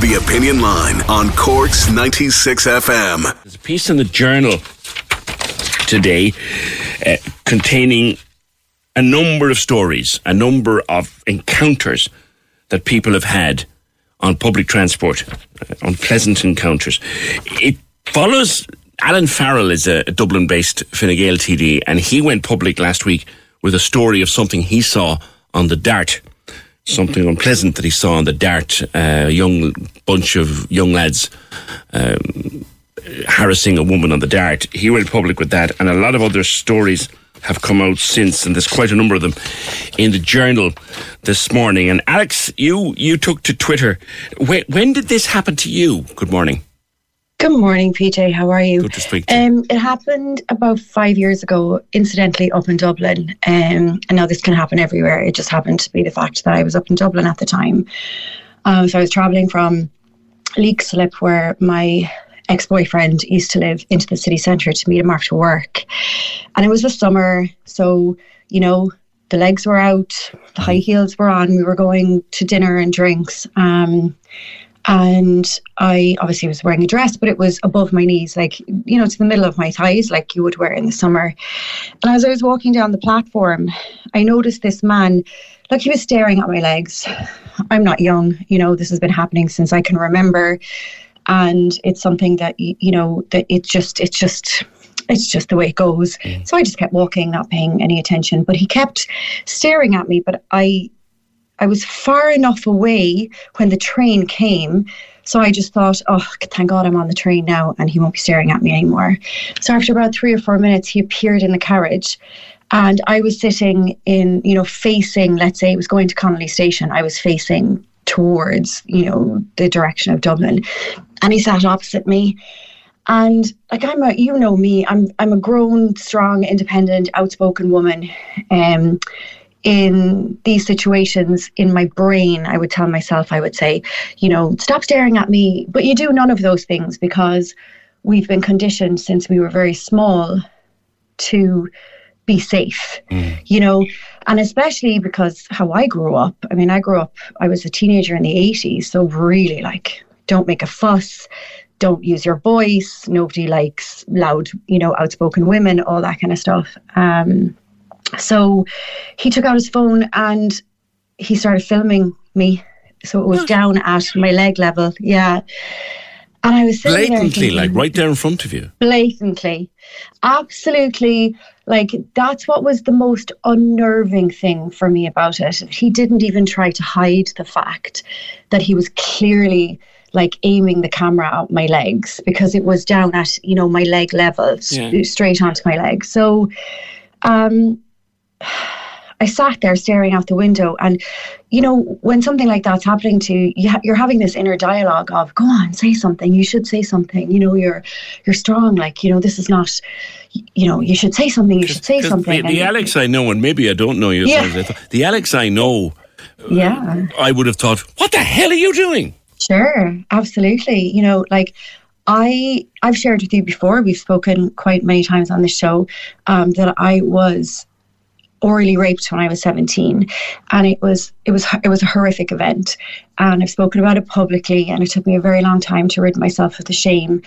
The Opinion Line on Corks 96 FM. There's a piece in the journal today uh, containing a number of stories, a number of encounters that people have had on public transport, uh, unpleasant encounters. It follows. Alan Farrell is a, a Dublin based Fine Gael TD, and he went public last week with a story of something he saw on the Dart something unpleasant that he saw on the dart. A uh, young bunch of young lads um, harassing a woman on the dart. He went public with that, and a lot of other stories have come out since, and there's quite a number of them in the journal this morning. And Alex, you you took to Twitter. When, when did this happen to you? Good morning. Good morning, PJ. How are you? Good to speak to. Um, it happened about five years ago, incidentally, up in Dublin. Um, and now this can happen everywhere. It just happened to be the fact that I was up in Dublin at the time. Um, so I was travelling from Leixlip, where my ex boyfriend used to live, into the city centre to meet him after work. And it was the summer. So, you know, the legs were out, the high heels were on. We were going to dinner and drinks. Um, and I obviously was wearing a dress, but it was above my knees, like, you know, to the middle of my thighs, like you would wear in the summer. And as I was walking down the platform, I noticed this man, like he was staring at my legs. I'm not young, you know, this has been happening since I can remember. And it's something that, you know, that it just, it's just, it's just the way it goes. Mm. So I just kept walking, not paying any attention. But he kept staring at me. But I I was far enough away when the train came. So I just thought, oh, thank God I'm on the train now and he won't be staring at me anymore. So after about three or four minutes, he appeared in the carriage. And I was sitting in, you know, facing, let's say it was going to Connolly Station, I was facing towards, you know, the direction of Dublin. And he sat opposite me. And like I'm a, you know me, I'm I'm a grown, strong, independent, outspoken woman. Um, in these situations in my brain i would tell myself i would say you know stop staring at me. But you do none of those things because we've been conditioned since we were very small to be safe mm. you know? And especially because how i grew up i mean i grew up i was a teenager in the 80s so really like don't make a fuss don't use your voice nobody likes loud you know outspoken women all that kind of stuff. Um so he took out his phone and he started filming me. So it was down at my leg level. Yeah. And I was blatantly, thinking, like right there in front of you. Blatantly. Absolutely. Like that's what was the most unnerving thing for me about it. He didn't even try to hide the fact that he was clearly like aiming the camera at my legs because it was down at, you know, my leg level, yeah. straight onto my leg. So um I sat there staring out the window, and you know, when something like that's happening to you, you're having this inner dialogue of, "Go on, say something. You should say something. You know, you're you're strong. Like, you know, this is not, you know, you should say something. You should say something." The, the Alex I know, and maybe I don't know you. Yeah. The Alex I know, yeah, I would have thought, "What the hell are you doing?" Sure, absolutely. You know, like I I've shared with you before. We've spoken quite many times on the show um, that I was orally raped when I was 17 and it was it was it was a horrific event and I've spoken about it publicly and it took me a very long time to rid myself of the shame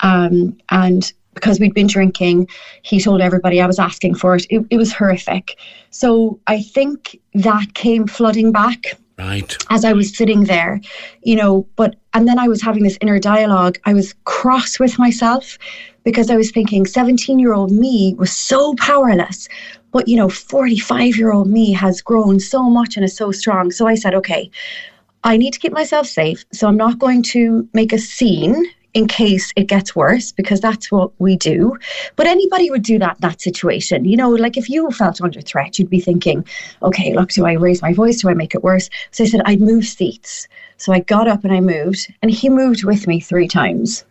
um, and because we'd been drinking, he told everybody I was asking for it. It, it was horrific. So I think that came flooding back Right. as I was sitting there, you know, but and then I was having this inner dialogue. I was cross with myself because I was thinking 17 year old me was so powerless. But you know, 45 year old me has grown so much and is so strong. So I said, okay, I need to keep myself safe. So I'm not going to make a scene in case it gets worse because that's what we do. But anybody would do that in that situation. You know, like if you felt under threat, you'd be thinking, okay, look, do I raise my voice? Do I make it worse? So I said, I'd move seats. So I got up and I moved, and he moved with me three times.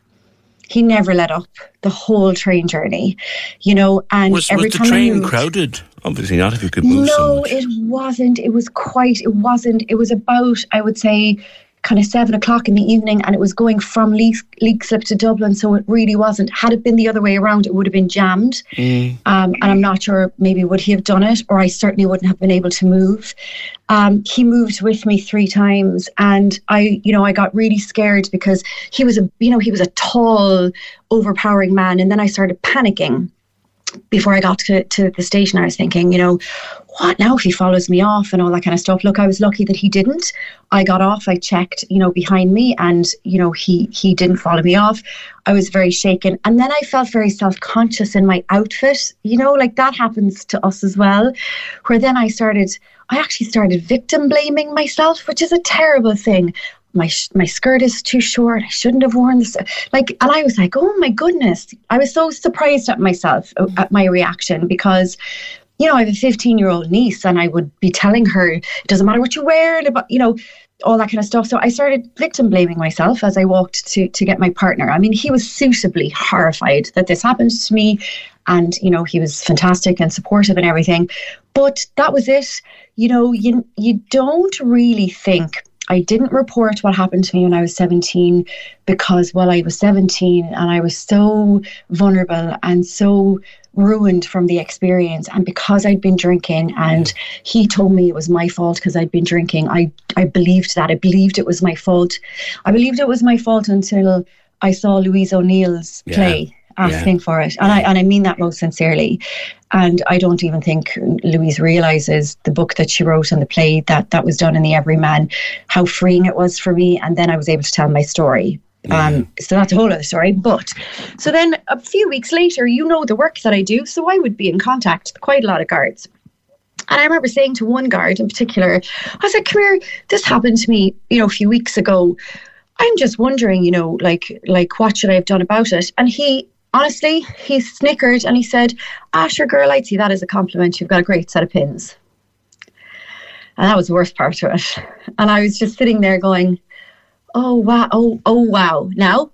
He never let up the whole train journey, you know. And Was, every was the time train moved- crowded? Obviously not if you could move so no, much. it wasn't. It was quite. It wasn't. It was about, I would say, kind of seven o'clock in the evening, and it was going from Leak, Leixlip to Dublin. So it really wasn't. Had it been the other way around, it would have been jammed. Um, and I'm not sure. Maybe would he have done it, or I certainly wouldn't have been able to move. Um, he moved with me three times, and I, you know, I got really scared because he was a, you know, he was a tall, overpowering man, and then I started panicking before I got to, to the station, I was thinking, you know, what now if he follows me off and all that kind of stuff. Look, I was lucky that he didn't. I got off, I checked, you know, behind me and, you know, he he didn't follow me off. I was very shaken. And then I felt very self-conscious in my outfit, you know, like that happens to us as well. Where then I started I actually started victim blaming myself, which is a terrible thing my my skirt is too short. I shouldn't have worn this. Like, and I was like, oh my goodness! I was so surprised at myself uh, at my reaction because, you know, I have a 15 year old niece, and I would be telling her it doesn't matter what you wear, about you know, all that kind of stuff. So I started victim blaming myself as I walked to to get my partner. I mean, he was suitably horrified that this happened to me, and you know, he was fantastic and supportive and everything. But that was it. You know, you you don't really think I didn't report what happened to me when I was 17 because, well, I was 17 and I was so vulnerable and so ruined from the experience. And because I'd been drinking and he told me it was my fault because I'd been drinking, I, I believed that. I believed it was my fault. I believed it was my fault until I saw Louise O'Neill's Yeah. play asking for it. And I, and I mean that most sincerely. And I don't even think Louise realizes the book that she wrote and the play that that was done in the Everyman, how freeing it was for me. And then I was able to tell my story. Um, so that's a whole other story. But so then a few weeks later, you know the work that I do. So I would be in contact with quite a lot of guards. And I remember saying to one guard in particular, I said, like, come here, this happened to me, you know, a few weeks ago. I'm just wondering, you know, like like what should I have done about it? And he honestly, he snickered and he said, Ah, sure, girl, I'd see that as a compliment. You've got a great set of pins. And that was the worst part of it. And I was just sitting there going, Oh wow, oh, oh wow. Now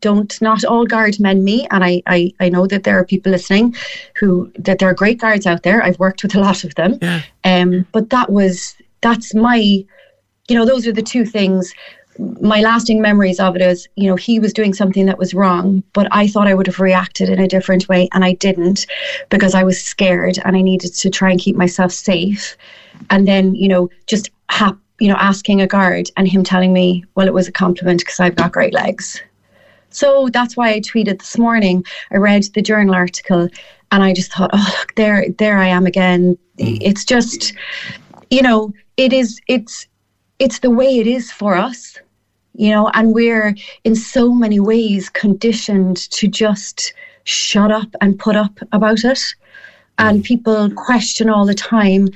don't not all guard men me. And I, I I know that there are people listening who that there are great guards out there. I've worked with a lot of them. Yeah. Um, but that was that's my you know, those are the two things my lasting memories of it is, you know, he was doing something that was wrong, but I thought I would have reacted in a different way, and I didn't because I was scared and I needed to try and keep myself safe. And then, you know, just hap- you know, asking a guard and him telling me, well, it was a compliment because I've got great legs. So that's why I tweeted this morning. I read the journal article and I just thought, oh, look, there, there I am again. Mm. It's just, you know, it is, it's, it's the way it is for us, you know, and we're in so many ways conditioned to just shut up and put up about it. And mm. people question all the time,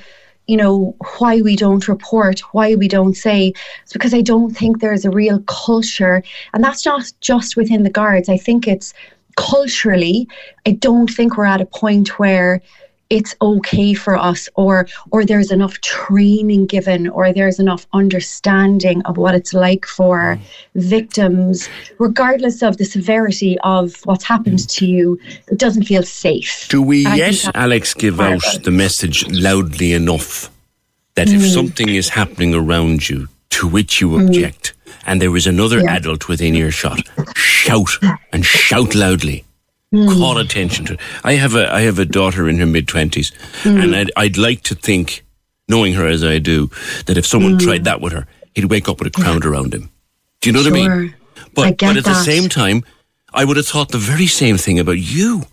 you know, why we don't report, why we don't say. It's because I don't think there's a real culture. And that's not just within the guards. I think it's culturally, I don't think we're at a point where it's okay for us or or there's enough training given or there's enough understanding of what it's like for mm. victims regardless of the severity of what's happened mm. to you it doesn't feel safe. Do we I yet, Alex, give out the message loudly enough that if mm. something is happening around you to which you object, and there is another Yeah. adult within earshot, shout and shout loudly. Hmm. Call attention to it. I have a I have a daughter in her mid twenties, hmm. and I'd, I'd like to think, knowing her as I do, that if someone hmm. tried that with her, he'd wake up with a crowd around him. Do you know what I mean? But I but at the same time, I would have thought the very same thing about you.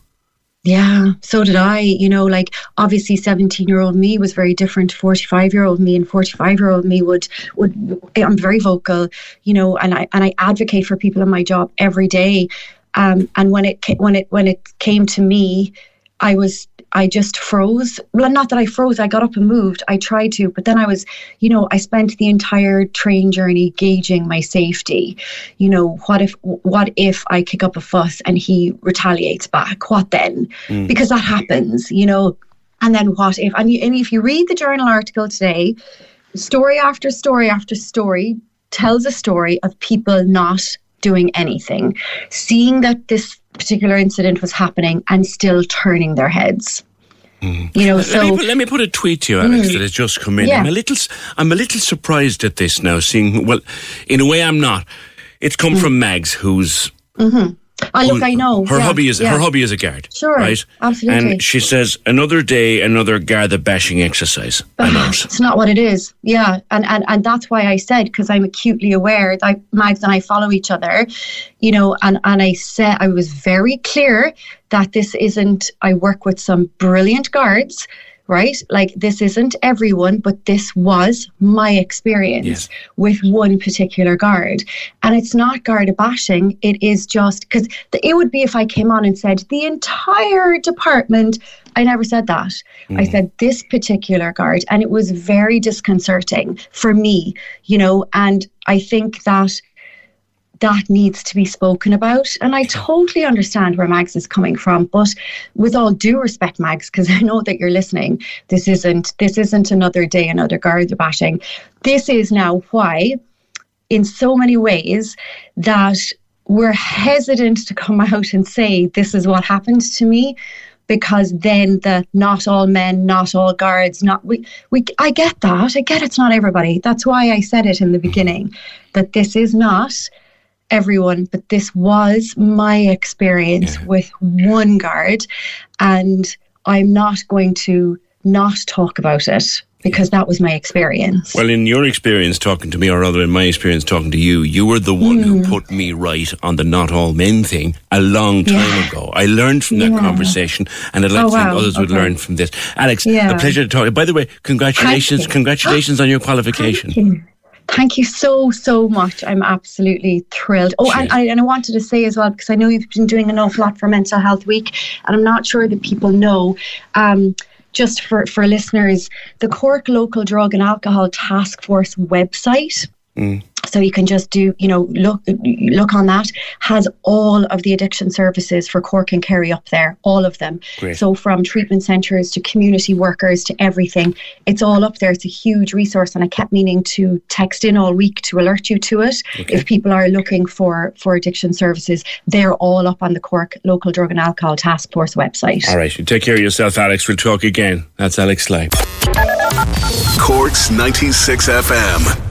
Yeah, so did I. You know, like obviously, seventeen-year-old me was very different to forty-five-year-old me, and forty-five-year-old me would would. I'm very vocal, you know, and I and I advocate for people in my job every day. Um, and when it when it when it came to me, I was I just froze. Well, not that I froze. I got up and moved. I tried to, but then I was, you know, I spent the entire train journey gauging my safety. You know, what if what if I kick up a fuss and he retaliates back? What then? Mm. Because that happens, you know. And then what if? And, you, and if you read the journal article today, story after story after story tells a story of people not doing anything, seeing that this particular incident was happening and still turning their heads. Mm. You know, so let me, put, let me, put, a tweet to you, Alex, mm, that has just come in. Yeah. I'm a little, I'm a little surprised at this now. Seeing, well, in a way, I'm not. It's come mm. from Mags, who's mm-hmm. Oh, look, I know. Her yeah, hobby is yeah. her hobby is a guard. Sure, right? Absolutely. And she says another day, another Garda bashing exercise. I'm. Ah, it's not what it is. Yeah, and and and that's why I said because I'm acutely aware that Mags and I follow each other, you know, and and I said I was very clear that this isn't. I work with some brilliant guards right? Like this isn't everyone, but this was my experience yes. with one particular guard. And it's not guard bashing, it is just because it would be if I came on and said the entire department. I never said that. Mm. I said this particular guard, and it was very disconcerting for me, you know. And I think that that needs to be spoken about. And I totally understand where Mags is coming from, but with all due respect, Mags, because I know that you're listening, this isn't this isn't another day, another Garda bashing. This is now why, in so many ways, that we're hesitant to come out and say this is what happened to me because then the not all men, not all guards, not we we I get that. I get it's not everybody. That's why I said it in the beginning that this is not everyone, but this was my experience yeah. with one guard, and I'm not going to not talk about it because that was my experience. Well, in your experience talking to me, or rather in my experience talking to you, you were the one mm. who put me right on the not all men thing a long time yeah. ago. I learned from that yeah. conversation, and I'd like oh, to think wow. others okay. would learn from this. Alex, yeah. a pleasure to talk. By the way, congratulations, congratulations on your qualification. Thank you so, so much. I'm absolutely thrilled. Oh, and I, and I wanted to say as well, because I know you've been doing an awful lot for Mental Health Week, and I'm not sure that people know. Um, just for, for listeners, the Cork Local Drug and Alcohol Task Force website. Mm so you can just do you know look look on that has all of the addiction services for Cork and Kerry up there all of them. Great. so from treatment centres to community workers to everything it's all up there. It's a huge resource and I kept meaning to text in all week to alert you to it. Okay. if people are looking for for addiction services they're all up on the Cork local drug and alcohol task force website. All right you take care of yourself Alex. We'll talk again. That's Alex Sly Cork's 96 FM